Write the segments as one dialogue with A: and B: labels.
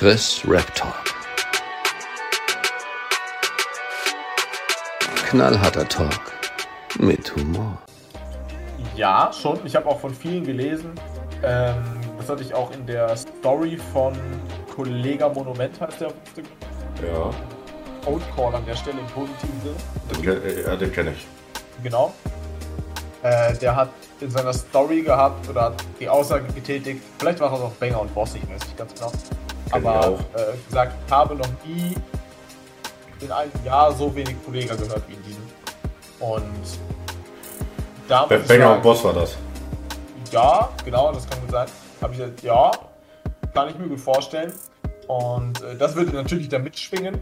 A: Chris Rap Talk. Knallharter Talk mit Humor.
B: Ja, schon. Ich habe auch von vielen gelesen. Ähm, das hatte ich auch in der Story von Kollega Monument, heißt der auf Instagram.
C: Ja,
B: Old Call an der Stelle im positiven Sinne.
C: äh, ja, den kenne ich.
B: Genau. Äh, der hat in seiner Story gehabt oder hat die Aussage getätigt, vielleicht war es auch Banger und Boss, ich weiß nicht ganz genau.
C: Ich
B: aber
C: auch.
B: äh, gesagt, ich habe noch nie in einem Jahr so wenig Kollega gehört wie in diesem. Und da ich
C: Banger und Boss war das.
B: Ja, genau, das kann gut sein. Habe ich gesagt, ja, kann ich mir gut vorstellen. Und äh, das würde natürlich da mitschwingen.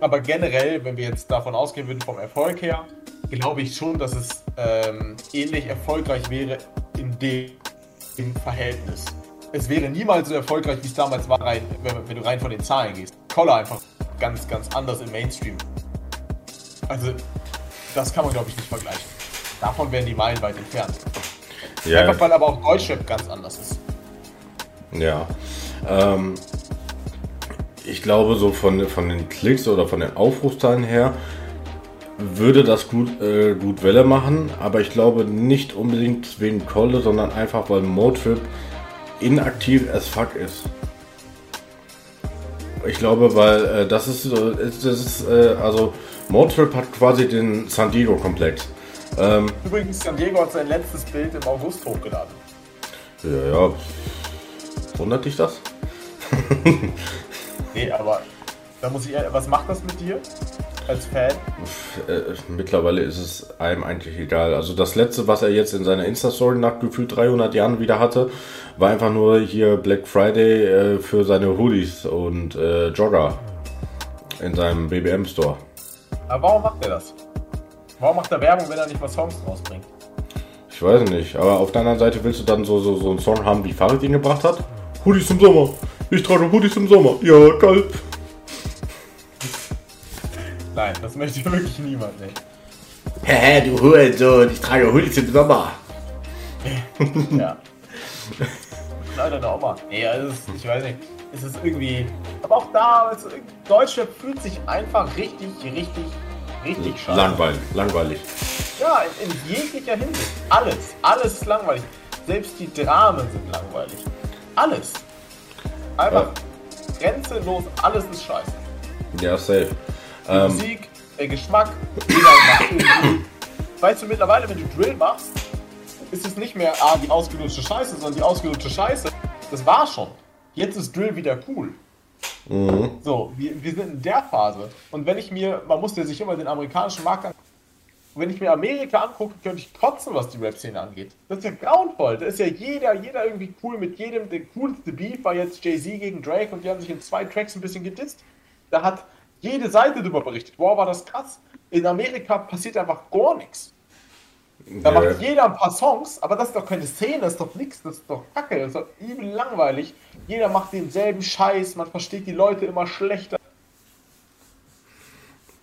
B: Aber generell, wenn wir jetzt davon ausgehen würden vom Erfolg her, glaube ich schon, dass es ähm, ähnlich erfolgreich wäre in dem im Verhältnis. Es wäre niemals so erfolgreich, wie es damals war, rein, wenn, wenn du rein von den Zahlen gehst. Collar einfach ganz, ganz anders im Mainstream. Also, das kann man, glaube ich, nicht vergleichen. Davon wären die meilenweit entfernt.
C: Ja,
B: Einfach weil aber auch Deutschrap ganz anders ist.
C: ja. Ähm, ich glaube, so von, von den Klicks oder von den Aufrufzahlen her würde das gut, äh, gut Welle machen, aber ich glaube nicht unbedingt wegen Kolle, sondern einfach, weil Motrip inaktiv as fuck ist. Ich glaube, weil äh, das ist, das ist äh, also Motrip hat quasi den San Diego-Komplex. Ähm,
B: Übrigens, San Diego hat sein letztes Bild im August hochgeladen.
C: ja, ja. Wundert dich das?
B: Nee, aber da muss ich ehrlich- was macht das mit dir als Fan?
C: Äh, mittlerweile ist es einem eigentlich egal. Also das letzte, was er jetzt in seiner Insta-Story nach gefühlt 300 Jahren wieder hatte, war einfach nur hier Black Friday äh, für seine Hoodies und äh, Jogger in seinem BBM-Store.
B: Aber warum macht er das? Warum macht er Werbung, wenn er nicht mal Songs rausbringt?
C: Ich weiß nicht, aber auf der anderen Seite willst du dann so, so, so einen Song haben, wie Farid ihn gebracht hat? Hoodies im Sommer. Ich trage Hoodies im Sommer. Ja, geil.
B: Nein, das möchte wirklich niemand, ey.
C: Hä, du Hurensohn, ich trage Hoodies im Sommer.
B: Ja. Leider eine Oma. Nee, also ich weiß nicht. Es ist irgendwie. Aber auch da, also, Deutschrap fühlt sich einfach richtig, richtig, richtig scheiße.
C: Langweilig, langweilig.
B: Ja, in, in jeglicher Hinsicht. Alles. Alles ist langweilig. Selbst die Dramen sind langweilig. Alles. Einfach grenzenlos, alles ist scheiße.
C: Ja, safe.
B: Die
C: Ähm,
B: Musik, der Geschmack, jeder macht irgendwie. Weißt du, mittlerweile, wenn du Drill machst, ist es nicht mehr ah, die ausgelutschte Scheiße, sondern die ausgelutschte Scheiße. Das war schon. Jetzt ist Drill wieder cool. So, wir, wir sind in der Phase. Und wenn ich mir, man muss ja sich immer den amerikanischen Markt angucken. Wenn ich mir Amerika angucke, könnte ich kotzen, was die Rap-Szene angeht. Das ist ja grauenvoll. Da ist ja jeder, jeder irgendwie cool mit jedem. Der coolste Beef war jetzt Jay-Z gegen Drake und die haben sich in zwei Tracks ein bisschen gedisst. Da hat jede Seite darüber berichtet. Boah, war das krass. In Amerika passiert einfach gar nichts. Da
C: Ja.
B: macht jeder ein paar Songs, aber das ist doch keine Szene, das ist doch nichts, das ist doch kacke, das ist doch übel langweilig. Jeder macht denselben Scheiß, man versteht die Leute immer schlechter.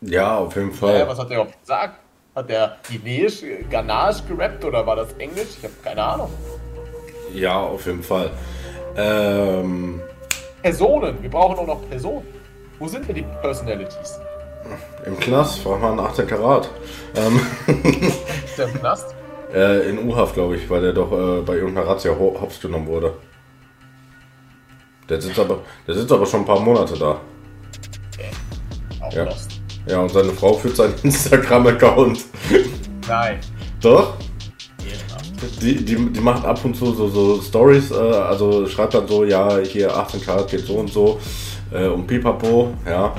C: ja, auf jeden Fall.
B: was hat der überhaupt gesagt? Hat der Guineisch, Ganache gerappt oder war das Englisch? Ich habe keine Ahnung.
C: Ja, auf jeden Fall. Ähm,
B: Personen, wir brauchen auch noch Personen. Wo sind denn die Personalities?
C: Im Knast, frag mal nach 18 Karat. Ähm,
B: Ist der im Knast?
C: äh, in U-Haft, glaube ich, weil der doch äh, bei irgendeiner Razzia ho hops genommen wurde. Der sitzt, aber, der sitzt aber schon ein paar Monate da.
B: Okay. Auch
C: Ja.
B: lost.
C: Ja, und seine Frau führt seinen Instagram-Account.
B: Nein.
C: Doch? Die, die, die macht ab und zu so, so Stories, äh, also schreibt dann so, ja, hier 18 Karat geht so und so äh, und pipapo, ja.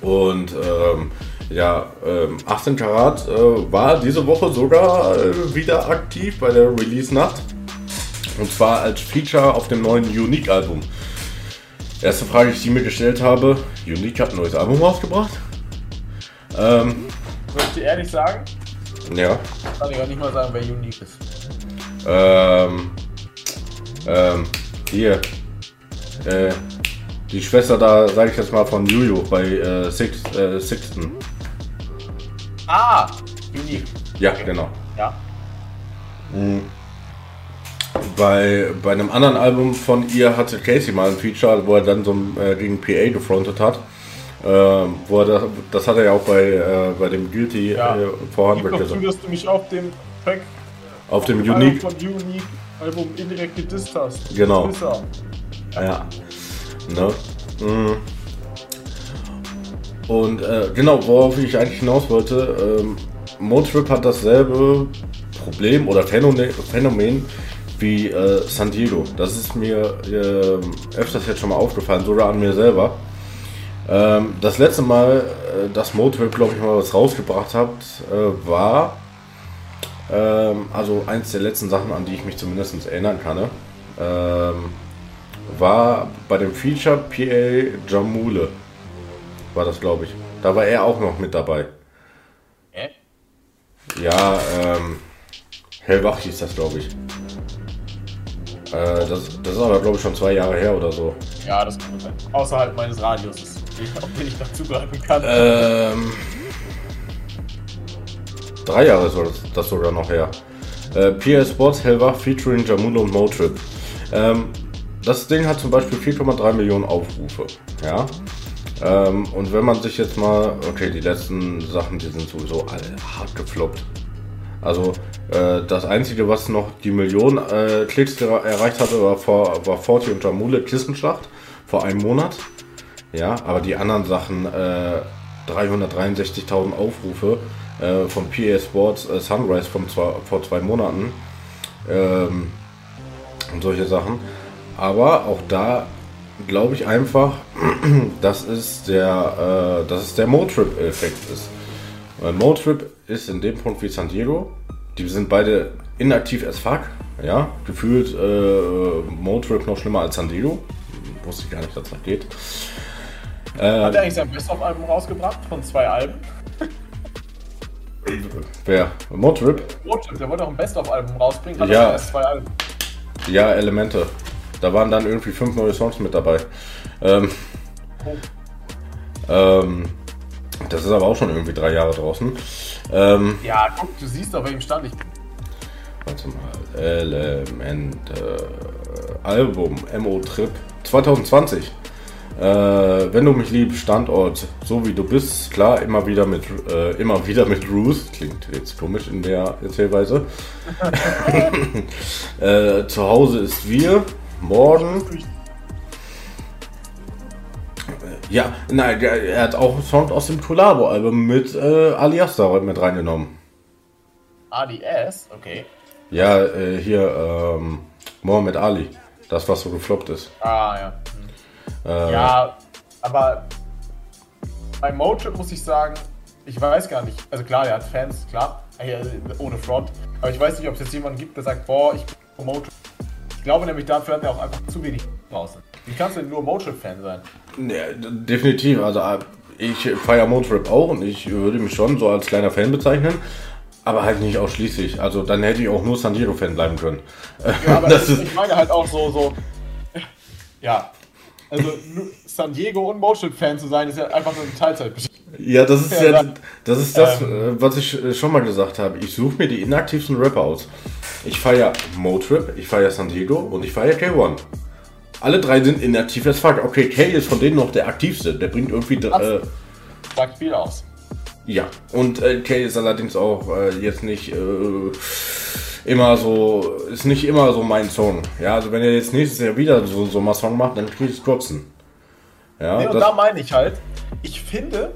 C: Und ähm, ja, ähm, 18 Karat äh, war diese Woche sogar äh, wieder aktiv bei der Release-Nacht. Und zwar als Feature auf dem neuen Unique-Album. Erste Frage, die ich mir gestellt habe, Unique hat ein neues Album rausgebracht? Ähm,
B: Soll ich dir ehrlich sagen?
C: ja.
B: Kann ich auch nicht mal sagen, wer unique ist.
C: Ähm, ähm, hier. Äh, die Schwester da, sage ich jetzt mal, von Juju bei äh, Six, äh, Sixten.
B: Ah, unique.
C: Ja, genau.
B: Ja.
C: bei, bei einem anderen Album von ihr hatte Casey mal ein Feature, wo er dann so äh, gegen PA gefrontet hat. Äh, wo er das, das hat er ja auch bei, äh, bei dem Guilty
B: Ja.
C: äh, 400
B: doch zu,
C: gesagt.
B: dass du mich auf dem Track
C: Auf dem
B: Album
C: Unique.
B: von Unique Album indirekt gedisst hast.
C: Genau. Ja. Ne? Mhm. Und äh, genau, worauf ich eigentlich hinaus wollte, ähm, Motrip hat dasselbe Problem oder Phänomen, wie äh, San Diego. Das ist mir äh, öfters jetzt schon mal aufgefallen, sogar an mir selber. Ähm, das letzte Mal, äh, dass Motrip, glaube ich, mal was rausgebracht hat, äh, war ähm, also eins der letzten Sachen, an die ich mich zumindest erinnern kann. ne? Ähm, war bei dem Feature PA Jamule. War das, glaube ich. Da war er auch noch mit dabei.
B: Hä?
C: Ja, ähm, Hellwach hieß das, glaube ich. Äh, das, das ist aber, glaube ich, schon zwei Jahre her oder so.
B: Ja, das kann sein. Außerhalb meines Radiuses, auf den ich noch zugreifen kann.
C: Ähm, drei Jahre ist das, das sogar noch her. Äh, PA Sports Hellwach featuring Jamule und Motrip. Ähm, das Ding hat zum Beispiel 4,3 Millionen Aufrufe. Ja. Ähm, und wenn man sich jetzt mal, okay, die letzten Sachen, die sind sowieso alle hart gefloppt. Also äh, das Einzige, was noch die Million äh, Klicks erreicht hatte, war, vor, war Forti und Jamule Kissenschlacht vor einem Monat. Ja, aber die anderen Sachen, äh, 363.000 Aufrufe äh, von PA Sports äh, Sunrise von zwei, vor zwei Monaten ähm, und solche Sachen. Aber auch da glaube ich einfach, dass es der, äh, dass es der Motrip-Effekt ist. Weil Motrip ist in dem Punkt wie San Diego. Die sind beide inaktiv as fuck. Ja, gefühlt äh, Motrip noch schlimmer als San Diego. Wusste ich gar nicht, dass das geht.
B: Hat er eigentlich sein Best-of-Album rausgebracht von zwei Alben?
C: Wer? Motrip?
B: Roadtrip, der wollte auch ein Best-of-Album rausbringen, hat
C: Ja.
B: er erst zwei Alben.
C: Ja, Elemente. Da waren dann irgendwie fünf neue Songs mit dabei. Ähm, ähm, das ist aber auch schon irgendwie drei Jahre draußen. Ähm,
B: Ja, guck, du siehst auf welchem Stand ich bin.
C: warte mal. Elemente. Album. MO Trip. 2020. Äh, wenn du mich liebst, Standort, so wie du bist, klar, immer wieder mit, äh, immer wieder mit Ruth, klingt jetzt komisch in der Erzählweise. äh, zu Hause ist wir, morgen, Ja, nein, er hat auch einen Song aus dem Collabo-Album mit äh, Alias da mit reingenommen.
B: ADS, okay.
C: Ja, äh, hier, ähm, Mohammed Ali. Das, was so gefloppt ist.
B: Ah, ja. Hm.
C: Äh,
B: Ja, aber bei Motrip muss ich sagen, ich weiß gar nicht. Also klar, der hat Fans, klar, äh, ohne Front. Aber ich weiß nicht, ob es jetzt jemanden gibt, der sagt, boah, ich bin Motrip. Ich glaube nämlich, dafür hat er auch einfach zu wenig draußen. Wie kannst du denn nur Motrip-Fan sein?
C: D- definitiv. Also äh, ich feiere Motrip auch und ich würde mich schon so als kleiner Fan bezeichnen. Aber halt nicht ausschließlich. Also dann hätte ich auch nur San Diego-Fan bleiben können.
B: Ja, aber
C: das
B: ich,
C: ist,
B: ich meine halt auch so, so. Ja. Also San Diego und Motrip-Fan zu sein, ist ja einfach nur eine Teilzeit.
C: Ja, das ist
B: Ja,
C: ja, das, ist das
B: ähm,
C: äh, was ich äh, schon mal gesagt habe. Ich suche mir die inaktivsten Rapper aus. Ich feiere Motrip, ich feiere San Diego und ich feiere K1. Alle drei sind inaktiv as fuck. Okay, K ist von denen noch der aktivste. Der bringt irgendwie. Äh,
B: Sagt viel aus.
C: Ja, und äh, Kay ist allerdings auch äh, jetzt nicht äh, immer so, ist nicht immer so mein Song. Ja, also wenn er jetzt nächstes Jahr wieder so, so mal Song macht, dann krieg ich Kotzen. Ja,
B: Nee, und da meine ich halt, ich finde,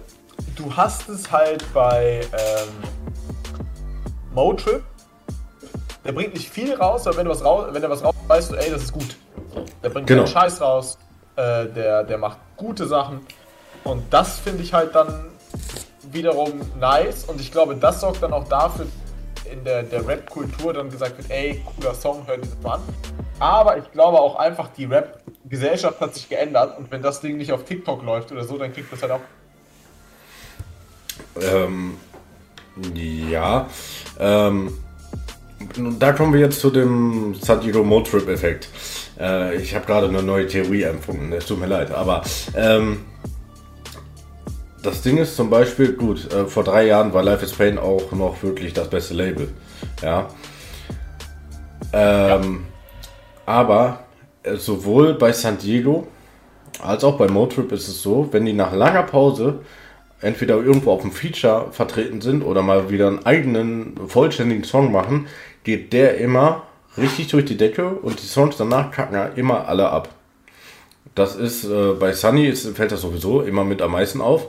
B: du hast es halt bei ähm, Motrip. Der bringt nicht viel raus, aber wenn, du was raus, wenn er was raus, weißt du, ey, das ist gut. Der bringt
C: Genau.
B: keinen Scheiß raus, äh, der, der macht gute Sachen. Und das finde ich halt dann wiederum nice. Und ich glaube, das sorgt dann auch dafür, in der, der Rap-Kultur dann gesagt wird, ey, cooler Song, hört das mal an. Aber ich glaube auch einfach, die Rap-Gesellschaft hat sich geändert und wenn das Ding nicht auf TikTok läuft oder so, dann kriegt das halt auch.
C: Ähm, ja, ähm, da kommen wir jetzt zu dem Santiago Motrip Effekt. Äh, ich habe gerade eine neue Theorie empfunden, es tut mir leid, aber ähm, das Ding ist zum Beispiel, gut, äh, vor drei Jahren war Life is Pain auch noch wirklich das beste Label. Ja. Ähm, aber äh, sowohl bei San Diego als auch bei Motrip ist es so, wenn die nach langer Pause entweder irgendwo auf dem Feature vertreten sind oder mal wieder einen eigenen vollständigen Song machen, geht der immer richtig durch die Decke und die Songs danach kacken ja immer alle ab. Das ist äh, bei Sunny ist, fällt das sowieso immer mit am meisten auf.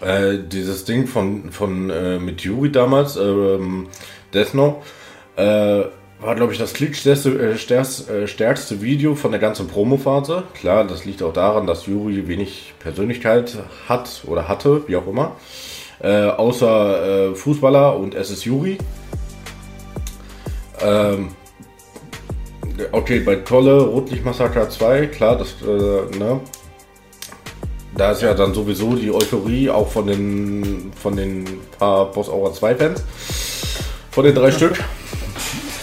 C: Äh, dieses Ding von, von äh, mit Yuri damals, ähm, Death Note, äh, war, glaube ich, das klickstärkste äh, stärkste, äh, stärkste Video von der ganzen Promo-Phase. Klar, das liegt auch daran, dass Yuri wenig Persönlichkeit hat oder hatte, wie auch immer. Äh, außer äh, Fußballer und es ist Yuri. Ähm, okay, bei Tolle Rotlichtmassaker 2, klar, das, äh, ne? Da ist ja dann sowieso die Euphorie auch von den von den paar Boss Hour 2 Fans. Von den drei Stück.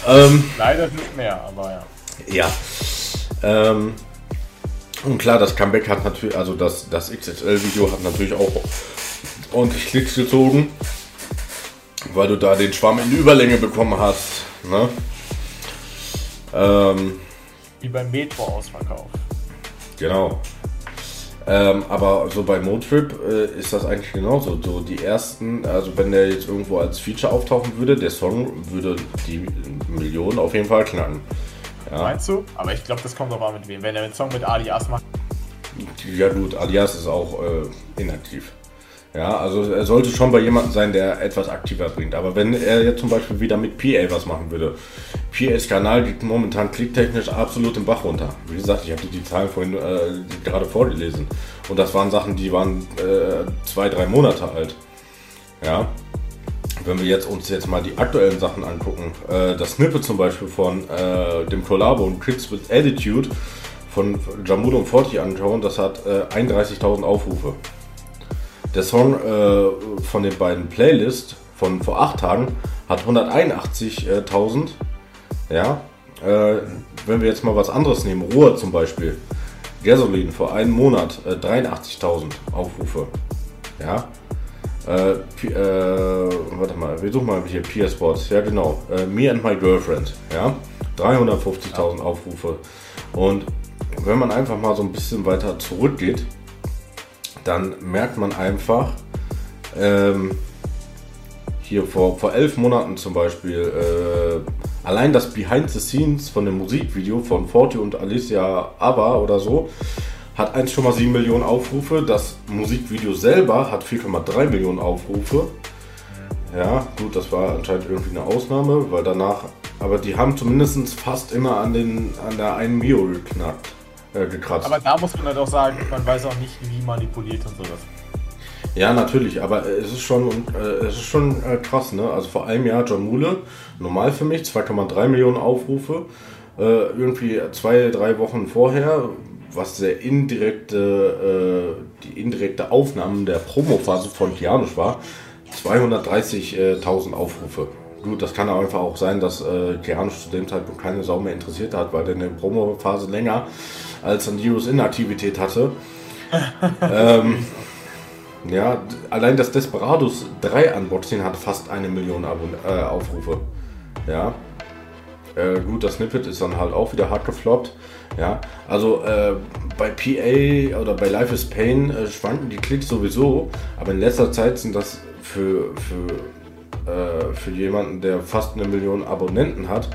B: Ähm, Leider nicht mehr, aber ja.
C: Ja. Ähm, und klar, das Comeback hat natürlich, also das, das XXL-Video hat natürlich auch ordentlich Klicks gezogen, weil du da den Schwamm in Überlänge bekommen hast. Ne?
B: Ähm, Wie beim Metro-Ausverkauf.
C: Genau. Ähm, aber so bei Motrip äh, ist das eigentlich genauso. So die ersten, also wenn der jetzt irgendwo als Feature auftauchen würde, der Song würde die Millionen auf jeden Fall knacken.
B: Ja. Meinst du? Aber ich glaube, das kommt doch mal mit wem. Wenn er einen Song mit Alias macht.
C: Ja gut, Alias ist auch äh, inaktiv. Ja, also er sollte schon bei jemandem sein, der etwas aktiver bringt. Aber wenn er jetzt zum Beispiel wieder mit PA was machen würde, PAs Kanal geht momentan klicktechnisch absolut im Bach runter. Wie gesagt, ich habe die Zahlen vorhin äh, gerade vorgelesen. Und das waren Sachen, die waren äh, zwei, drei Monate alt. Ja. Wenn wir jetzt uns jetzt mal die aktuellen Sachen angucken, äh, das Snippet zum Beispiel von äh, dem Collabo und Kids with Attitude von Jamudo und Forti anschauen, das hat 31.000 äh, Aufrufe. Der Song äh, von den beiden Playlists von vor acht Tagen hat 181.000. Ja, äh, wenn wir jetzt mal was anderes nehmen, Ruhr zum Beispiel, Gasoline vor einem Monat äh, 83.000 Aufrufe. Ja, äh, äh, warte mal, wir suchen mal hier PS Sports. Ja, genau. Äh, Me and My Girlfriend. Ja, 350.000 Aufrufe. Und wenn man einfach mal so ein bisschen weiter zurückgeht, dann merkt man einfach, ähm, hier vor, vor elf Monaten zum Beispiel, äh, allein das Behind the Scenes von dem Musikvideo von Forti und Alicia Ava oder so, hat 1,7 Millionen Aufrufe. Das Musikvideo selber hat 4,3 Millionen Aufrufe. Ja, gut, das war anscheinend irgendwie eine Ausnahme, weil danach, aber die haben zumindest fast immer an, den, an der 1 Mio geknackt äh, gekratzt.
B: Aber da muss man halt auch sagen, man weiß auch nicht, wie manipuliert und sowas.
C: Ja, natürlich, aber es ist schon, äh, es ist schon äh, krass, ne? Also vor einem Jahr John Mule, normal für mich, 2,3 Millionen Aufrufe. Äh, irgendwie zwei, drei Wochen vorher, was der indirekte, äh, die indirekte Aufnahme der Promophase von Janusz war, 230.000 Aufrufe. Gut, das kann einfach auch sein, dass äh, Keanu zu dem Zeitpunkt keine Sau mehr interessiert hat, weil der in der Promo-Phase länger als San Diego's Inaktivität hatte. ähm, ja, allein das Desperados 3 Unboxing hat fast eine Million Abon äh, Aufrufe. Ja. Äh, gut, das Snippet ist dann halt auch wieder hart gefloppt. Ja, also äh, bei PA oder bei Life is Pain äh, schwanken die Klicks sowieso, aber in letzter Zeit sind das für, für äh, für jemanden, der fast eine Million Abonnenten hat,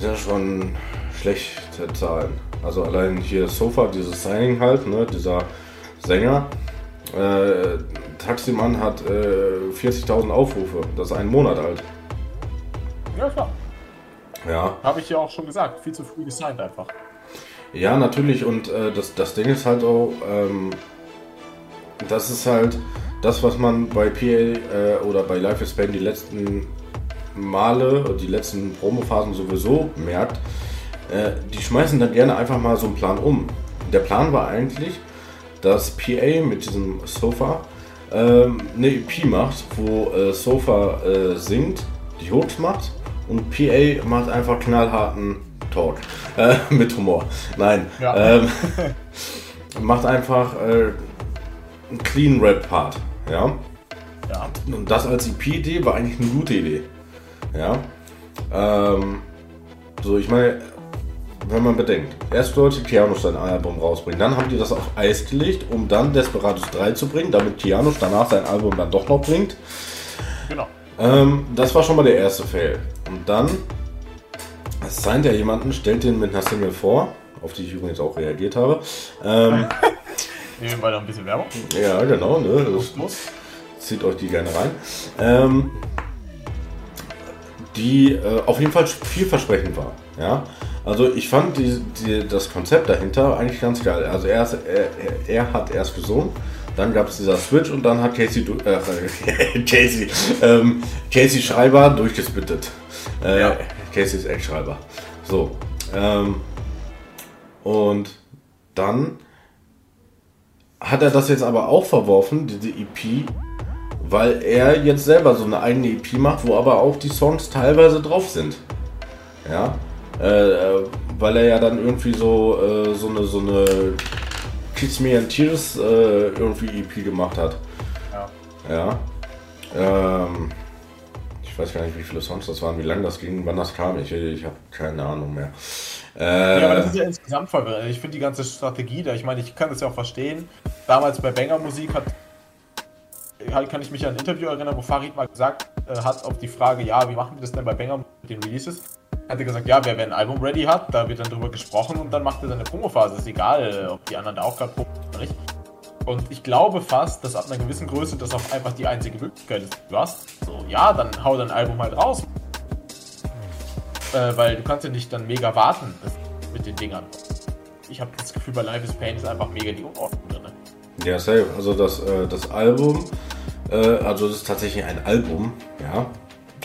C: sind schon schlechte Zahlen. Also allein hier Sofa, dieses Signing halt, ne, dieser Sänger. Äh, Taximann hat äh, 40.000 Aufrufe. Das ist ein Monat alt.
B: Ja, klar.
C: Ja.
B: Habe ich ja auch schon gesagt. Viel zu früh gesigned einfach.
C: Ja, natürlich. Und äh, das, das Ding ist halt auch, ähm, das ist halt das, was man bei PA äh, oder bei Life is Pain die letzten Male, die letzten Promophasen sowieso merkt, äh, die schmeißen dann gerne einfach mal so einen Plan um. Der Plan war eigentlich, dass PA mit diesem Sofa ähm, eine EP macht, wo äh, Sofa äh, singt, die Hooks macht und PA macht einfach knallharten Talk äh, mit Humor. Nein, ja. ähm, macht einfach äh, einen clean Rap Part. Ja. ja. Und das als EP-Idee war eigentlich eine gute Idee. Ja. Ähm, so, ich meine, wenn man bedenkt, erst sollte Kianos sein Album rausbringen, dann haben die das auf Eis gelegt, um dann Desperados 3 zu bringen, damit Kianos danach sein Album dann doch noch bringt.
B: Genau.
C: Ähm, das war schon mal der erste Fail. Und dann signed er jemanden, stellt den mit einer Single vor, auf die ich übrigens auch reagiert habe. Ähm,
B: Nehmen wir da ein bisschen Werbung.
C: ja, genau, ne? Das zieht euch die gerne rein. Ähm, die äh, auf jeden Fall vielversprechend war. Ja? Also ich fand die, die, das Konzept dahinter eigentlich ganz geil. Also er, ist- er, er, er hat erst gesungen, dann gab es dieser Switch und dann hat Casey, du- äh, Casey, ähm, Casey Schreiber durchgespittet. Äh,
B: Ja.
C: Casey ist Ex-Schreiber. So. Ähm, und dann hat er das jetzt aber auch verworfen, diese EP, weil er jetzt selber so eine eigene EP macht, wo aber auch die Songs teilweise drauf sind. Ja. Äh, äh, weil er ja dann irgendwie so, äh, so eine, so eine Kiss Me and Tears äh, irgendwie EP gemacht hat.
B: Ja.
C: Ja. Ähm, ich weiß gar nicht, wie viele Songs das waren, wie lange das ging, wann das kam. Ich, ich habe keine Ahnung mehr. Äh,
B: Ja, aber das ist ja insgesamt verwirrend. Ich finde die ganze Strategie da, ich meine, ich kann das ja auch verstehen. Damals bei Banger Musik hat, halt kann ich mich an ein Interview erinnern, wo Farid mal gesagt äh, hat auf die Frage, ja, wie machen wir das denn bei Banger mit den Releases? Hat er gesagt, ja, wer, wer ein Album ready hat, da wird dann drüber gesprochen und dann macht er seine Promophase. Ist egal, ob die anderen da auch gerade proben oder nicht. Und ich glaube fast, dass ab einer gewissen Größe das auch einfach die einzige Möglichkeit ist, du hast. So, ja, dann hau dein Album halt raus. Äh, weil du kannst ja nicht dann mega warten mit den Dingern. Ich habe das Gefühl, bei Life is Pain ist einfach mega die Unordnung drin. ne?
C: Ja, safe. Also das, äh, das Album, äh, also das ist tatsächlich ein Album, ja.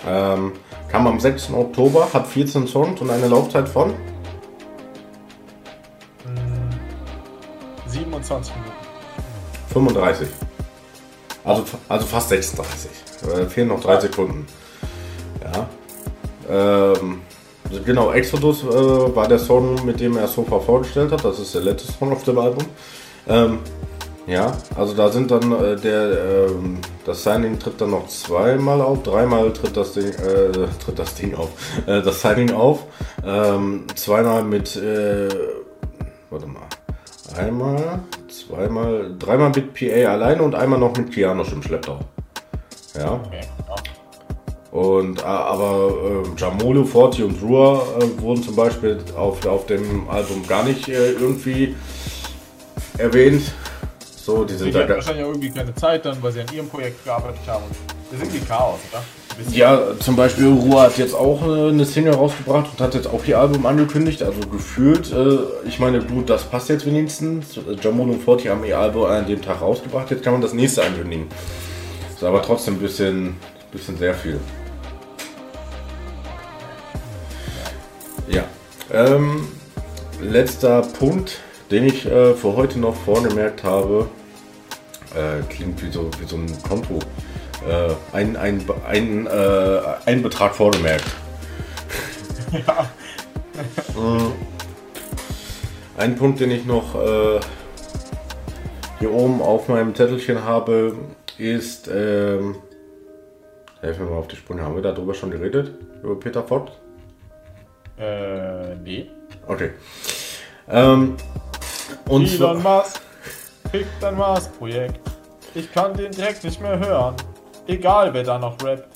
C: Ähm, kam am 6. Oktober, hat 14 Songs und eine Laufzeit von
B: 27 Minuten.
C: 35. Also, also fast 36. Äh, fehlen noch drei Sekunden. Ja. Ähm, genau, Exodus äh, war der Song, mit dem er Sofa vorgestellt hat. Das ist der letzte Song auf dem Album. Ähm, ja, also da sind dann äh, der ähm, das Signing tritt dann noch zweimal auf, dreimal tritt das Ding äh, tritt das Ding auf, äh, das Signing auf, ähm, zweimal mit äh, warte mal, einmal, zweimal, dreimal mit PA alleine und einmal noch mit Kianosch im Schlepptau. Ja.
B: Okay.
C: Und äh, aber äh, Jamolo, Forti und Rua äh, wurden zum Beispiel auf, auf dem Album gar nicht äh, irgendwie erwähnt. So, die
B: Die
C: sind da
B: hatten
C: gar,
B: wahrscheinlich auch irgendwie keine Zeit dann, weil sie an ihrem Projekt gearbeitet haben. Das ist irgendwie Chaos, oder?
C: Ja, zum Beispiel Rua hat jetzt auch äh, eine Single rausgebracht und hat jetzt auch ihr Album angekündigt. Also gefühlt, äh, ich meine, gut, das passt jetzt wenigstens. Jamolo und Forti haben ihr Album an dem Tag rausgebracht. Jetzt kann man das nächste ankündigen. Ist aber trotzdem ein bisschen, bisschen sehr viel. Ja. Ähm, letzter Punkt, den ich äh, für heute noch vorgemerkt habe, äh, klingt wie so, wie so ein Konto. Äh, ein, ein, ein, äh, ein Betrag vorgemerkt.
B: Ja.
C: Ein Punkt, den ich noch äh, hier oben auf meinem Zettelchen habe, ist. Ähm, helfen wir mal auf die Sprünge. Haben wir darüber schon geredet? Über Peter Fox?
B: Äh, nee.
C: Okay. Ähm, und
B: Elon Musk kriegt ein Mars-Projekt. Ich kann den direkt nicht mehr hören. Egal, wer da noch rappt.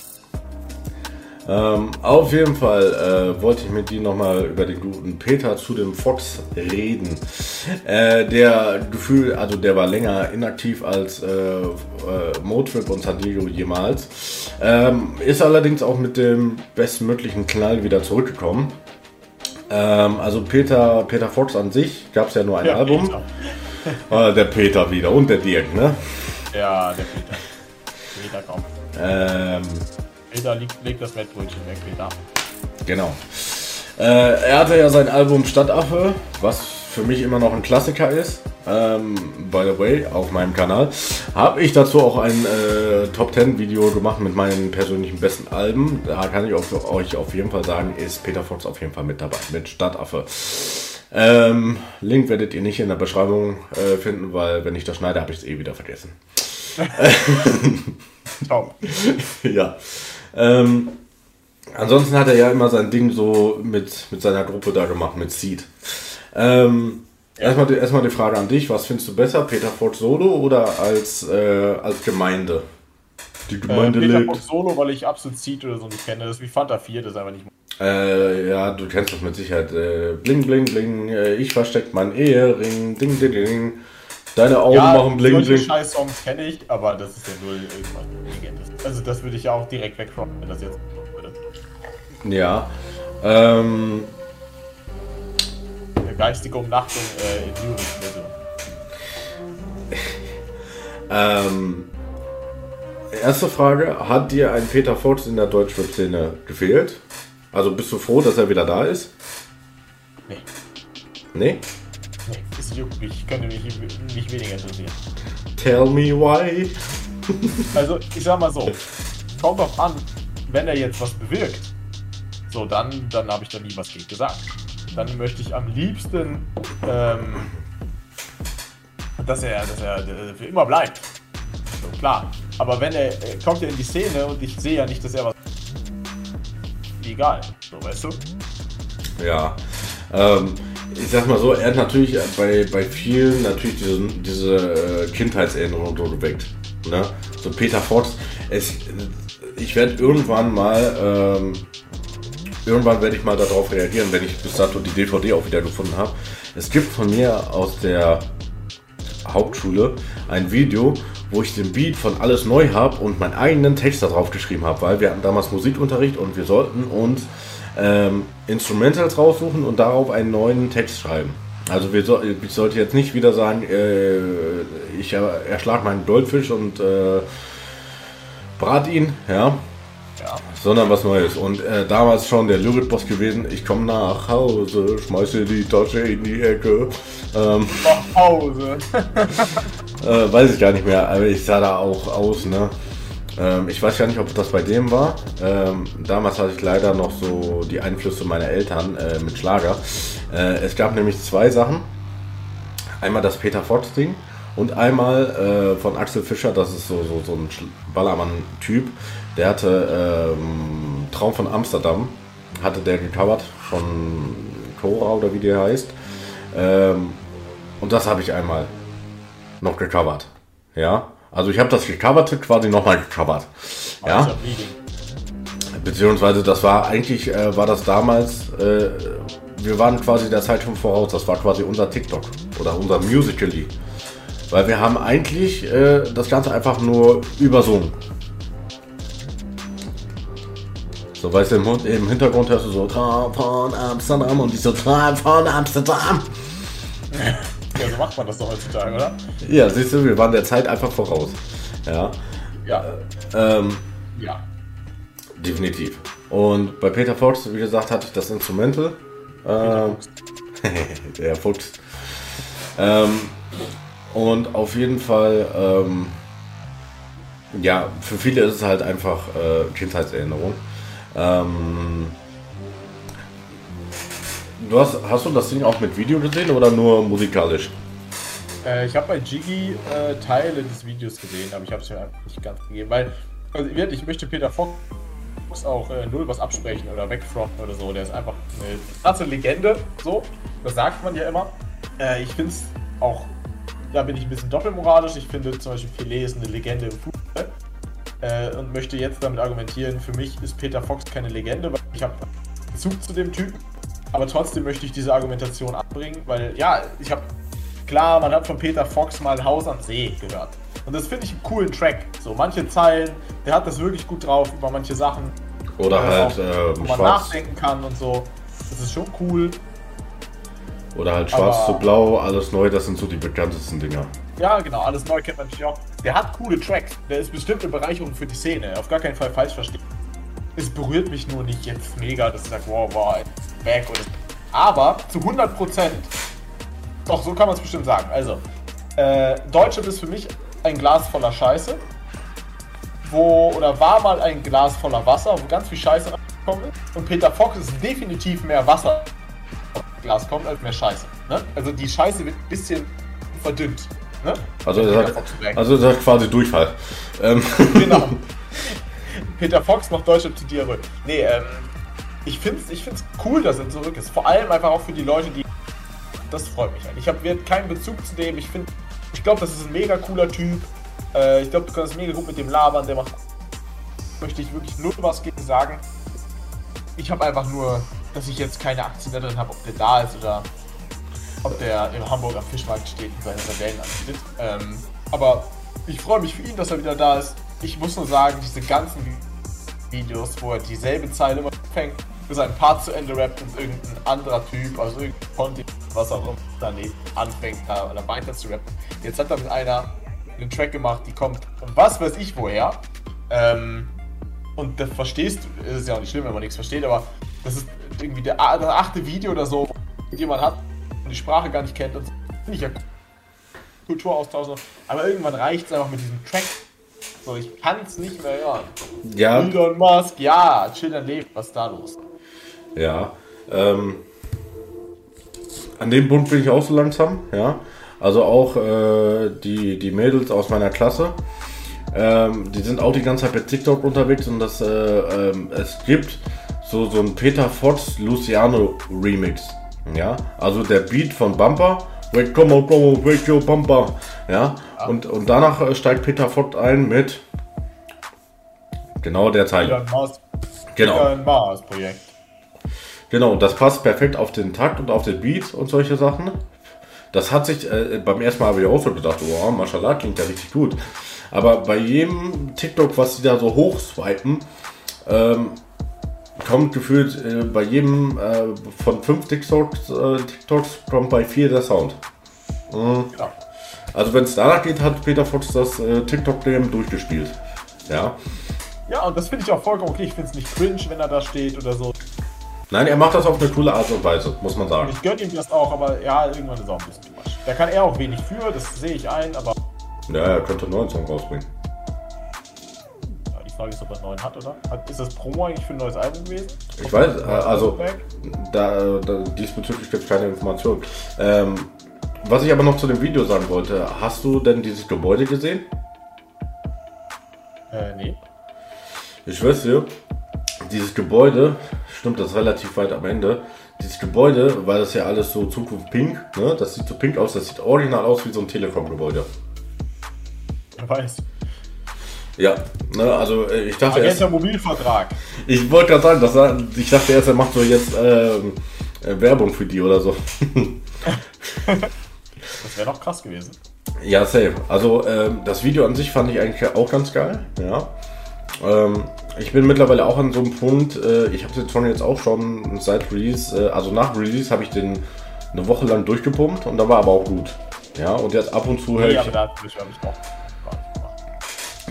C: ähm, auf jeden Fall äh, wollte ich mit dir nochmal über den guten Peter zu dem Fox reden. Äh, der Gefühl, also der war länger inaktiv als äh, äh, Motrip und San Diego jemals. Ähm, ist allerdings auch mit dem bestmöglichen Knall wieder zurückgekommen. Ähm, also Peter, Peter Fox an sich gab es ja nur ein
B: Der
C: Album.
B: Peter.
C: Ah, der Peter wieder und der Dirk, ne?
B: Ja, der Peter. Peter, komm.
C: Ähm,
B: Peter, leg, leg das Mettbrötchen weg, Peter.
C: Genau. Äh, er hatte ja sein Album Stadtaffe, was für mich immer noch ein Klassiker ist. Ähm, by the way, auf meinem Kanal habe ich dazu auch ein äh, Top 10 Video gemacht mit meinen persönlichen besten Alben. Da kann ich auf, euch auf jeden Fall sagen, ist Peter Fox auf jeden Fall mit dabei, mit Stadtaffe. Ähm, Link werdet ihr nicht in der Beschreibung äh, finden, weil wenn ich das schneide, habe ich es eh wieder vergessen. Ja. Ähm, ansonsten hat er ja immer sein Ding so mit, mit seiner Gruppe da gemacht, mit Seed. Ähm, erstmal, die, erstmal die Frage an dich, was findest du besser, Peter Ford Solo oder als, äh, als Gemeinde?
B: Die Gemeinde äh, Peter lebt. Ford Solo, weil ich absolut Seed oder so nicht kenne. Das ist wie Fanta 4, das ist einfach nicht
C: äh, ja, du kennst das mit Sicherheit. Äh, bling, bling, bling. Äh, ich versteck mein Ehering. Ding, ding, ding. Deine Augen ja, machen bling, bling.
B: scheiß Songs kenne ich, aber das ist ja null irgendwas Legende. Also, das würde ich ja auch direkt wegfrocken, wenn das jetzt würde.
C: Ja. Ähm.
B: Geistige Umnachtung äh, in Lyrik,
C: ähm. Erste Frage: Hat dir ein Peter Forts in der Deutschrap-Szene gefehlt? Also bist du froh, dass er wieder da ist?
B: Nee.
C: Nee?
B: Nee, es juckt mich. Ich könnte mich nicht weniger interessieren.
C: Tell me why.
B: also, ich sag mal so. Kommt doch an, wenn er jetzt was bewirkt, so, dann, dann habe ich da nie was gegen gesagt. Dann möchte ich am liebsten, ähm, dass er, dass er für immer bleibt. So, klar. Aber wenn er, er kommt ja in die Szene und ich sehe ja nicht, dass er was egal. So, weißt du?
C: Ja. Ähm, ich sag mal so, er hat natürlich bei, bei vielen natürlich diese, diese äh, Kindheitserinnerung so geweckt. Ne? So Peter Fox, es, ich werde irgendwann mal, ähm, irgendwann werde ich mal darauf reagieren, wenn ich bis dato die DVD auch wieder gefunden habe. Es gibt von mir aus der Hauptschule ein Video, wo ich den Beat von Alles Neu habe und meinen eigenen Text darauf geschrieben habe, weil wir hatten damals Musikunterricht und wir sollten uns ähm, Instrumentals raussuchen und darauf einen neuen Text schreiben. Also wir so, ich sollte jetzt nicht wieder sagen, äh, ich erschlag meinen Goldfisch und äh, brat ihn, ja, ja. Sondern was Neues. Und äh, damals schon der Lyric-Boss gewesen, ich komme nach Hause, schmeiße die Tasche in die Ecke. Ähm,
B: nach Hause.
C: äh, weiß ich gar nicht mehr, aber ich sah da auch aus, ne? Ähm, ich weiß gar nicht, ob das bei dem war. Ähm, damals hatte ich leider noch so die Einflüsse meiner Eltern äh, mit Schlager. Äh, es gab nämlich zwei Sachen. Einmal das Peter Fox-Ding und einmal äh, von Axel Fischer, das ist so, so, so ein Ballermann-Typ. Der hatte ähm, Traum von Amsterdam, hatte der gecovert von Cora oder wie der heißt. Ähm, und das habe ich einmal noch gecovert. Ja, also ich habe das gecoverte quasi nochmal gecovert. Ja. Beziehungsweise das war eigentlich, äh, war das damals, äh, wir waren quasi der Zeit schon voraus. Das war quasi unser TikTok oder unser Musical.ly. Weil wir haben eigentlich äh, das Ganze einfach nur übersungen. So, weißt du, im, im Hintergrund hörst du so Traum von Amsterdam und die so Traum von Amsterdam.
B: Ja, so macht man das doch heutzutage, oder?
C: Ja, siehst du, wir waren der Zeit einfach voraus. Ja.
B: Ja.
C: Ähm,
B: ja.
C: Definitiv. Und bei Peter Fox, wie gesagt, hatte ich das Instrumental. Ähm, der Fuchs. Ähm, und auf jeden Fall, ähm, ja, für viele ist es halt einfach äh, Kindheitserinnerung. Ähm, du hast, hast du das Ding auch mit Video gesehen oder nur musikalisch?
B: Äh, ich habe bei Jiggy äh, Teile des Videos gesehen, aber ich habe es mir nicht ganz gegeben, weil also, ich möchte Peter Fox auch äh, null was absprechen oder wegfronten oder so. Der ist einfach eine krasse Legende, so. Das sagt man ja immer. Äh, ich finde es auch, da bin ich ein bisschen doppelmoralisch. Ich finde zum Beispiel Filet ist eine Legende im Fußball äh, und möchte jetzt damit argumentieren, für mich ist Peter Fox keine Legende, weil ich habe Bezug zu dem Typen. Aber trotzdem möchte ich diese Argumentation abbringen, weil ja, ich habe klar, man hat von Peter Fox mal Haus am See gehört. Und das finde ich einen coolen Track. So manche Zeilen, der hat das wirklich gut drauf über manche Sachen.
C: Oder halt, auch,
B: äh, wo man schwarz. nachdenken kann und so. Das ist schon cool.
C: Oder halt schwarz Aber, zu blau, alles neu, das sind so die bekanntesten Dinger.
B: Ja, genau, alles neu kennt man natürlich auch. Der hat coole Tracks. Der ist bestimmt eine Bereicherung für die Szene. Auf gar keinen Fall falsch verstehen. Es berührt mich nur nicht jetzt mega, dass ich sage, wow, wow, back oder. Aber zu 100 Prozent. Doch, so kann man es bestimmt sagen. Also, äh, Deutschland ist für mich ein Glas voller Scheiße. Wo, oder war mal ein Glas voller Wasser, wo ganz viel Scheiße reingekommen ist. Und Peter Fox ist definitiv mehr Wasser Glas kommt als mehr Scheiße. Ne? Also die Scheiße wird ein bisschen verdünnt. Ne?
C: Also, er sagt, also er sagt quasi Durchfall. Ähm.
B: Genau. Peter Fox macht Deutschland zu dir. Nee, ähm, ich finde es ich find's cool, dass er zurück ist. Vor allem einfach auch für die Leute, die. Das freut mich halt. Ich habe keinen Bezug zu dem. Ich finde, ich glaube, das ist ein mega cooler Typ. Äh, ich glaube, du kannst mega gut mit dem labern. Der macht. Möchte ich wirklich nur was gegen sagen. Ich habe einfach nur, dass ich jetzt keine Aktien da drin habe, ob der da ist oder ob der im Hamburger Fischmarkt steht und seine Sardellen anbietet. Ähm, aber ich freue mich für ihn, dass er wieder da ist. Ich muss nur sagen, diese ganzen Videos, wo er dieselbe Zeile immer fängt, bis ein Part zu Ende rappt und irgendein anderer Typ, also irgendein Conti, was auch immer, daneben anfängt, da oder weiter zu rappen. Jetzt hat er mit einer einen Track gemacht, die kommt und was weiß ich woher. Ähm, und das verstehst du, ist ja auch nicht schlimm, wenn man nichts versteht, aber das ist irgendwie der, das achte Video oder so, jemand hat und die Sprache gar nicht kennt und so. Finde ich ja Kulturaustausch. Aber irgendwann reicht es einfach mit diesem Track. So, ich kann es nicht mehr hören.
C: Ja.
B: Elon Musk, ja, chill dein Leben, was ist da los?
C: Ja. Ähm, an dem Punkt bin ich auch so langsam, ja. Also auch äh, die, die Mädels aus meiner Klasse, ähm, die sind auch die ganze Zeit bei TikTok unterwegs und das, äh, ähm, es gibt so, so ein Peter Fox Luciano Remix. Ja, also der Beat von Bumper, wake, come on, come on, wake your Bumper. Ja, und, und danach äh, steigt Peter Fox ein mit genau der
B: Musk,
C: Genau.
B: Musk Projekt.
C: Genau, das passt perfekt auf den Takt und auf den Beat und solche Sachen. Das hat sich, äh, beim ersten Mal habe ich auch so gedacht, oh, Mashallah, klingt ja richtig gut. Aber bei jedem TikTok, was die da so hochswipen, ähm, kommt gefühlt äh, bei jedem äh, von fünf TikToks, äh, TikToks kommt bei vier der Sound. Mhm.
B: Genau.
C: Also wenn es danach geht, hat Peter Fox das äh, TikTok-Game durchgespielt. Ja.
B: Ja, und das finde ich auch vollkommen okay. Ich finde es nicht cringe, wenn er da steht oder so.
C: Nein, er macht das auf eine coole Art und Weise, muss man
B: Und
C: sagen.
B: ich gönne ihm das auch, aber ja, irgendwann ist es auch ein bisschen too much. Da kann er auch wenig für, das sehe ich ein, aber
C: Ja, er könnte einen neuen Song rausbringen.
B: Frage ist, ob er einen neuen hat, oder? Hat, ist das Promo eigentlich für ein neues Album gewesen?
C: Ich weiß, äh, also da, da, diesbezüglich gibt es keine Informationen. Ähm, was ich aber noch zu dem Video sagen wollte, hast du denn dieses Gebäude gesehen?
B: Äh, nee.
C: Ich weiß dir, dieses Gebäude, stimmt, das ist relativ weit am Ende. Dieses Gebäude, weil das ja alles so Zukunft pink, ne? Das sieht so pink aus, das sieht original aus wie so ein Telekom-Gebäude.
B: Wer weiß.
C: Ja, ne, also äh, ich dachte erst,
B: Agenter Mobilvertrag.
C: ich wollte gerade sagen, dass er, ich dachte erst, er macht so jetzt ähm, äh, Werbung für die oder so.
B: Das wäre noch krass gewesen.
C: Ja, safe. Also ähm, das Video an sich fand ich eigentlich auch ganz geil. Ja. Ähm, ich bin mittlerweile auch an so einem Punkt, äh, ich habe jetzt schon jetzt auch schon seit Release, äh, also nach Release habe ich den eine Woche lang durchgepumpt und da war aber auch gut. Ja, und jetzt ab und zu höre ich.
B: aber da ich nicht gemacht.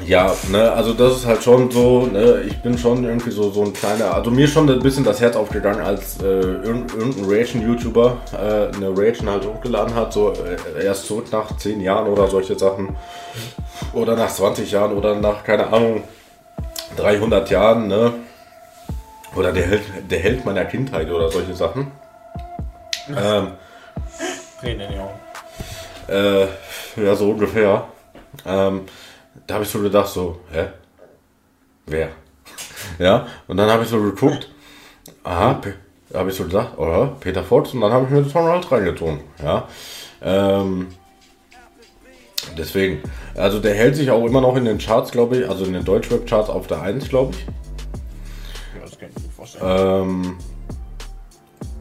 C: Ja, ne, also das ist halt schon so, ne, ich bin schon irgendwie so, so ein kleiner, also mir ist schon ein bisschen das Herz aufgegangen, als äh, irgend- irgendein Reaction-YouTuber äh, eine Reaction halt hochgeladen hat, so äh, erst zurück nach 10 Jahren oder solche Sachen. Oder nach 20 Jahren oder nach, keine Ahnung, 300 Jahren, ne. Oder der Held, der Held meiner Kindheit oder solche Sachen. Ähm,
B: Tränen in die Augen.
C: äh, ja, so ungefähr. Ähm, da habe ich so gedacht, so, hä? Wer? Ja, und dann habe ich so geguckt, aha, habe ich so gedacht, oh, Peter Fox, und dann habe ich mir Song halt reingezogen, ja. Ähm, deswegen, also der hält sich auch immer noch in den Charts, glaube ich, also in den Deutschrap-Charts auf der 1, glaube ich.
B: Ja, das kann ich mir vorstellen.
C: Ähm,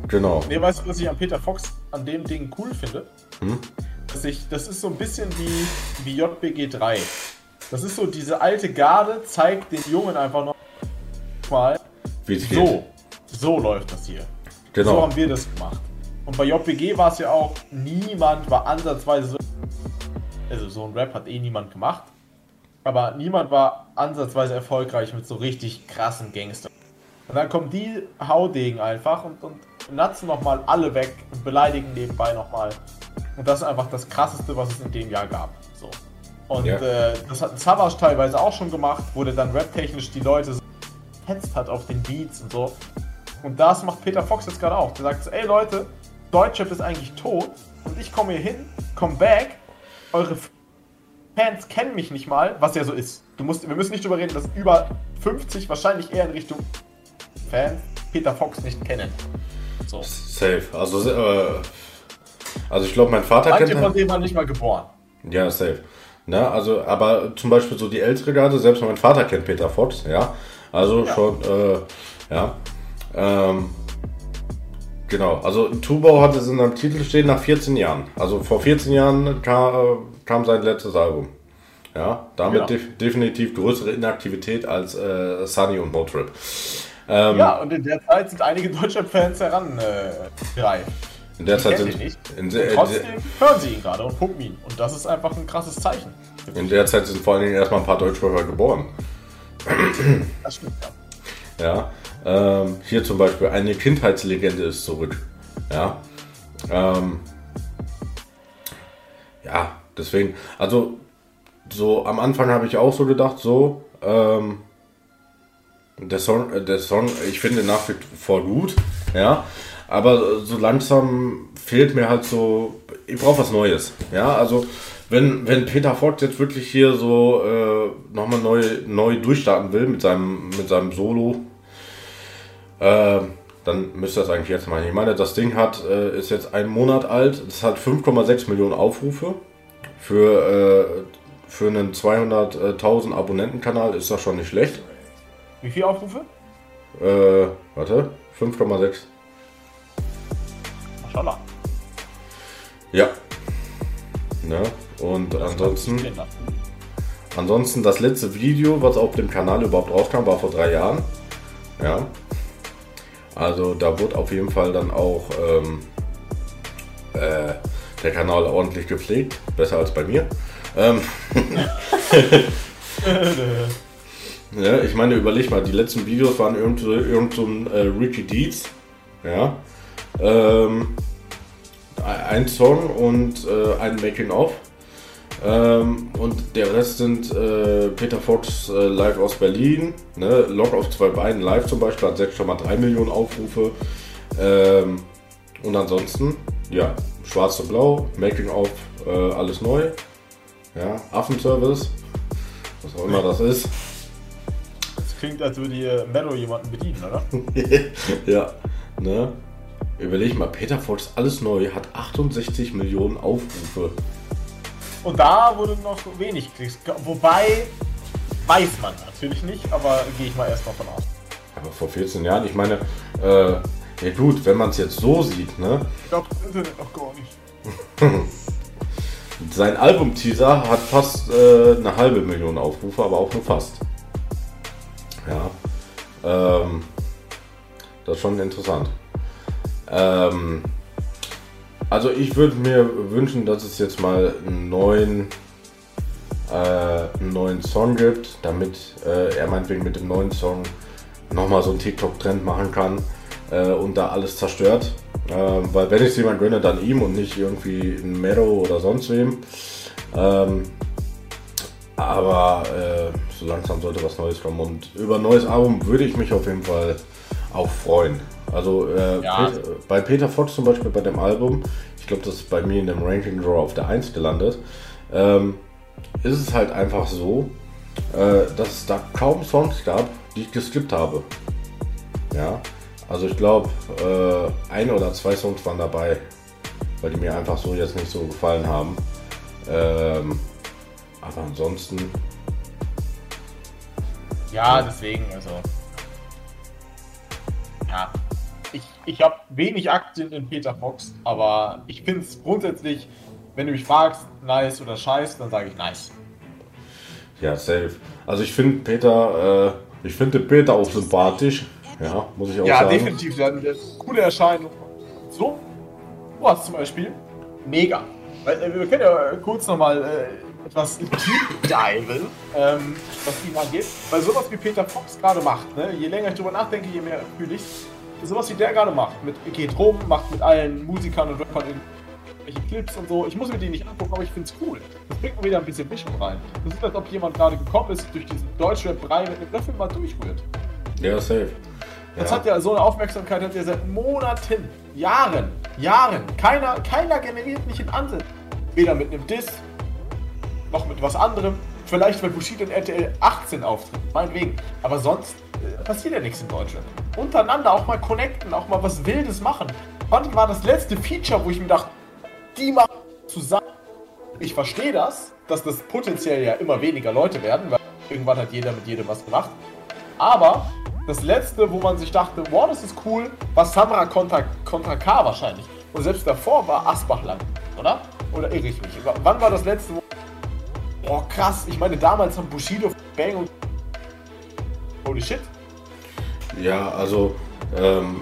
C: genau.
B: Nee, weißt du, was ich an Peter Fox an dem Ding cool finde?
C: Hm?
B: Dass ich, das ist so ein bisschen wie, wie JBG 3. Das ist so, diese alte Garde zeigt den Jungen einfach noch mal,
C: Wie geht.
B: so, so läuft das hier. So
C: Genau.
B: haben wir das gemacht. Und bei JBG war es ja auch, niemand war ansatzweise so. Also so ein Rap hat eh niemand gemacht. Aber niemand war ansatzweise erfolgreich mit so richtig krassen Gangster. Und dann kommen die Haudegen einfach und, und natzen nochmal alle weg und beleidigen nebenbei nochmal. Und das ist einfach das krasseste, was es in dem Jahr gab. Und
C: Ja.
B: äh, das hat Savage teilweise auch schon gemacht, wo der dann raptechnisch die Leute so hetzt hat auf den Beats und so. Und das macht Peter Fox jetzt gerade auch. Der sagt so, ey Leute, Deutschrap ist eigentlich tot und ich komme hier hin, come back, eure Fans kennen mich nicht mal, was ja so ist. Du musst, wir müssen nicht drüber reden, dass über 50 wahrscheinlich eher in Richtung Fan Peter Fox nicht kennen. So.
C: Safe. Also, äh, also ich glaube, mein Vater
B: Manche
C: kennt.
B: von denen waren nicht mal geboren.
C: Ja, safe. Ne, also, aber zum Beispiel so die ältere Garde, selbst mein Vater kennt Peter Fox, ja. Also
B: Ja.
C: schon, äh, ja. Ähm, genau, also Tubau hat es in seinem Titel stehen nach 14 Jahren. Also vor 14 Jahren kam, kam sein letztes Album. Ja, damit
B: Genau.
C: def definitiv größere Inaktivität als äh, Sunny und Motrip. Ähm,
B: Ja, und in der Zeit sind einige Deutschland-Fans herangereift.
C: In der Zeit sind,
B: nicht.
C: in,
B: trotzdem hören sie ihn gerade und pumpen ihn. Und das ist einfach ein krasses Zeichen.
C: in der Zeit sind vor allen Dingen erstmal ein paar Deutschspracher geboren.
B: Das stimmt, ja.
C: Ja, ähm, hier zum Beispiel eine Kindheitslegende ist zurück. Ja, ähm, ja, deswegen, also so am Anfang habe ich auch so gedacht, so, ähm, der Song, äh, der Song, ich finde nach wie vor gut, ja, aber so langsam fehlt mir halt so, ich brauche was Neues, ja, also wenn, wenn Peter Fox jetzt wirklich hier so äh, nochmal neu, neu durchstarten will mit seinem, mit seinem Solo, äh, dann müsste das eigentlich jetzt machen. Ich meine, das Ding hat, äh, ist jetzt ein Monat alt, es hat 5,6 Millionen Aufrufe. Für, äh, für einen 200.000 Abonnentenkanal ist das schon nicht schlecht.
B: Wie viele Aufrufe?
C: Äh, warte, 5,6.
B: Maschallah.
C: Ja. Ne? Und ansonsten,
B: Kinder.
C: ansonsten das letzte Video, was auf dem Kanal überhaupt rauskam, war vor drei Jahren. Ja. Also da wurde auf jeden Fall dann auch ähm, äh, der Kanal ordentlich gepflegt. Besser als bei mir. Ähm, ja, ich meine, überleg mal, die letzten Videos waren irgend so, irgend so ein äh, Richie Deeds. Ja. Ähm, ein Song und äh, ein Making-of. Ähm, und der Rest sind äh, Peter Fox äh, live aus Berlin, ne? Lock auf zwei Beinen live zum Beispiel hat 6,3 Millionen Aufrufe. Ähm, und ansonsten, ja, Schwarz und Blau, Making-of, äh, alles neu. Ja, Affenservice, was auch immer das ist.
B: Das klingt, als würde hier Mello jemanden bedienen, oder?
C: ja, ne? Überleg mal, Peter Fox, alles neu, hat 68 Millionen Aufrufe.
B: Und da wurde noch wenig Klicks. Wobei, weiß man natürlich nicht, aber gehe ich mal erstmal von aus.
C: Aber vor 14 Jahren, ich meine, äh, ja gut, wenn man es jetzt so sieht, ne?
B: Ich glaube, das Internet noch gar nicht.
C: Sein Album-Teaser hat fast äh, eine halbe Million Aufrufe, aber auch nur fast. Ja. Ähm, das ist schon interessant. Ähm, also ich würde mir wünschen, dass es jetzt mal einen neuen, äh, einen neuen Song gibt, damit äh, er meinetwegen mit dem neuen Song nochmal so einen TikTok-Trend machen kann äh, und da alles zerstört. Ähm, weil wenn ich es jemand gönne, dann ihm und nicht irgendwie ein Mero oder sonst wem. Ähm, aber äh, so langsam sollte was Neues kommen und über ein neues Album würde ich mich auf jeden Fall auch freuen. Also äh,
B: Ja.
C: Peter, bei Peter Fox zum Beispiel bei dem Album, ich glaube, das ist bei mir in dem Ranking Draw auf der 1 gelandet, ähm, ist es halt einfach so, äh, dass es da kaum Songs gab, die ich geskippt habe. Ja, also ich glaube, äh, ein oder zwei Songs waren dabei, weil die mir einfach so jetzt nicht so gefallen haben. Ähm, aber ansonsten,
B: Ja, deswegen, also. Ja. Ich, ich habe wenig Aktien in Peter Fox, aber ich finde es grundsätzlich, wenn du mich fragst, nice oder scheiß, dann sage ich nice.
C: ja, safe. Also ich finde Peter, äh, ich finde Peter auch sympathisch. Ja, muss ich auch
B: Ja,
C: sagen.
B: definitiv. Der hat eine coole Erscheinung. So, was zum Beispiel, mega. Weil, äh, wir können ja kurz nochmal äh, etwas deep diven, ähm, was ihn angeht. Weil sowas wie Peter Fox gerade macht, ne? je länger ich drüber nachdenke, je mehr fühle ich sowas wie der gerade macht. Mit, geht rum, macht mit allen Musikern und Rappern irgendwelche Clips und so. Ich muss mir die nicht angucken, aber ich finde es cool. Das bringt mir wieder ein bisschen Mischung rein. Das ist, als ob jemand gerade gekommen ist, durch diesen Deutschrap-Brei mit dem Löffel mal durchrührt.
C: Ja, safe.
B: Das
C: Ja.
B: hat ja so eine Aufmerksamkeit, hat er seit Monaten, Jahren, Jahren. Keiner, keiner generiert nicht in Ansatz. Weder mit einem Diss, noch mit was anderem. Vielleicht, weil Bushido in RTL 18 auftritt, meinetwegen. Aber sonst passiert ja nichts in Deutschland. Untereinander auch mal connecten, auch mal was Wildes machen. Wann war das letzte Feature, wo ich mir dachte, die machen zusammen. Ich verstehe das, dass das potenziell ja immer weniger Leute werden, weil irgendwann hat jeder mit jedem was gemacht. Aber das letzte, wo man sich dachte, wow, das ist cool, war Samra kontra, kontra K wahrscheinlich. Und selbst davor war Asbach lang, oder? Oder irre ich mich? Wann war das letzte, wo. Oh, krass. Ich meine, damals haben Bushido, Bang und. Holy shit.
C: Ja, also. Ähm,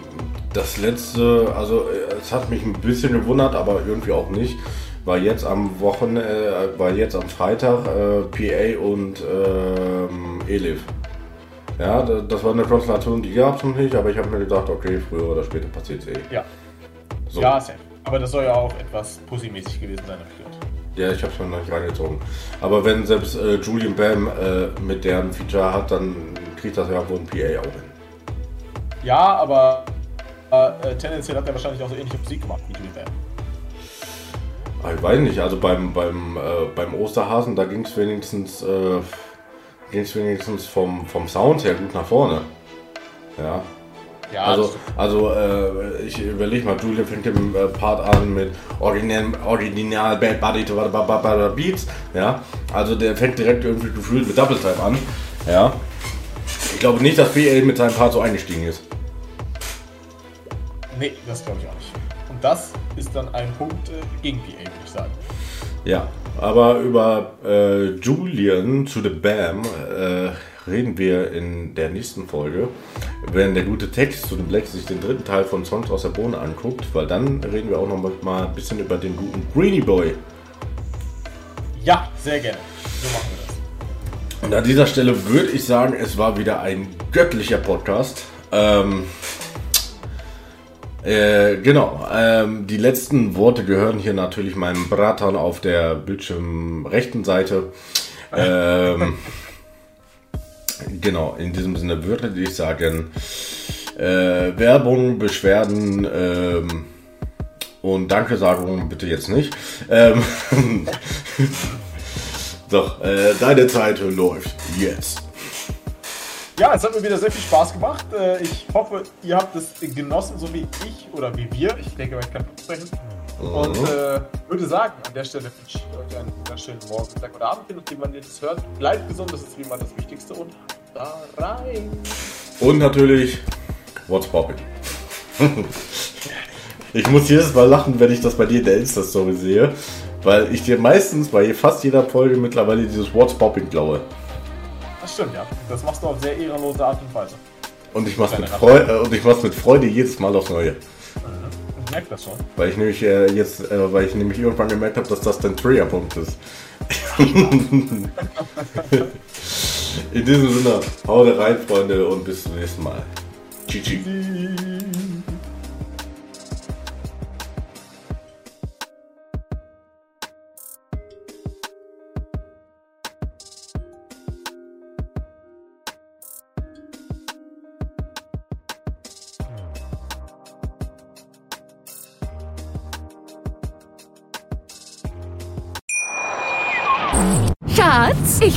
C: das letzte, also äh, es hat mich ein bisschen gewundert, aber irgendwie auch nicht. War jetzt am Wochenende, äh, war jetzt am Freitag äh, PA und ähm, Elif. Ja, das war eine Konstellation, die gab es noch nicht, aber ich habe mir gedacht, okay, früher oder später passiert es eh.
B: Ja. So. Ja, safe. Aber das soll ja auch etwas pussymäßig gewesen sein, habe ich gehört.
C: Ja, ich habe schon noch nicht reingezogen. Aber wenn selbst äh, Julian Bam äh, mit deren Feature hat, dann kriegt das ja wohl ein PA auch hin.
B: Ja, aber äh, tendenziell hat er wahrscheinlich auch so ähnliche Musik gemacht wie Julian Bam.
C: Ah, ich weiß nicht, also beim, beim, äh, beim Osterhasen, da ging es wenigstens, äh, wenigstens vom, vom Sound her gut nach vorne. Ja, ja, also, also äh, ich überlege mal, Julian fängt im äh, Part an mit Original, Original Bad Buddy Beats. Ja, also der fängt direkt irgendwie gefühlt mit Double Time an. Ja, ich glaube nicht, dass BL mit seinem Part so eingestiegen ist.
B: Nee, das glaube ich auch nicht. Und das ist dann ein Punkt äh, gegen PA, würde ich sagen.
C: Ja, aber über äh, Julian zu The Bam äh, reden wir in der nächsten Folge, wenn der gute Text zu dem Black sich den dritten Teil von Songs aus der Bohne anguckt, weil dann reden wir auch noch mal ein bisschen über den guten Greeny Boy.
B: Ja, sehr gerne. So machen wir.
C: Und an dieser Stelle würde ich sagen, es war wieder ein göttlicher Podcast. Ähm, äh, genau, ähm, die letzten Worte gehören hier natürlich meinem Bratan auf der Bildschirm rechten Seite. Ähm, Genau, in diesem Sinne würde ich sagen, äh, Werbung, Beschwerden ähm, und Dankesagungen bitte jetzt nicht. Ähm, Doch, äh, deine Zeit läuft jetzt.
B: Ja, es hat mir wieder sehr viel Spaß gemacht. Äh, ich hoffe, ihr habt es genossen, so wie ich oder wie wir. Ich denke, ich kann sprechen. Und mhm. äh, würde sagen, an der Stelle wünsche ich euch einen wunderschönen Morgen, Mittag oder Abend, nachdem man das hört. Bleibt gesund, das ist wie immer das Wichtigste. Und da rein.
C: Und natürlich, what's popping? ich muss jedes Mal lachen, wenn ich das bei dir in der Insta-Story sehe, weil ich dir meistens bei fast jeder Folge mittlerweile dieses What's popping glaube.
B: Das stimmt, ja. Das machst du auf sehr ehrenlose Art und Weise.
C: Und ich mach's, mit, Freude, und ich mach's mit Freude jedes Mal aufs Neue
B: merke das schon.
C: Weil ich nämlich äh, jetzt, äh, weil ich nämlich irgendwann gemerkt habe, dass das dein Triggerpunkt ist. In diesem Sinne, haut rein, Freunde, und bis zum nächsten Mal. Tschüssi.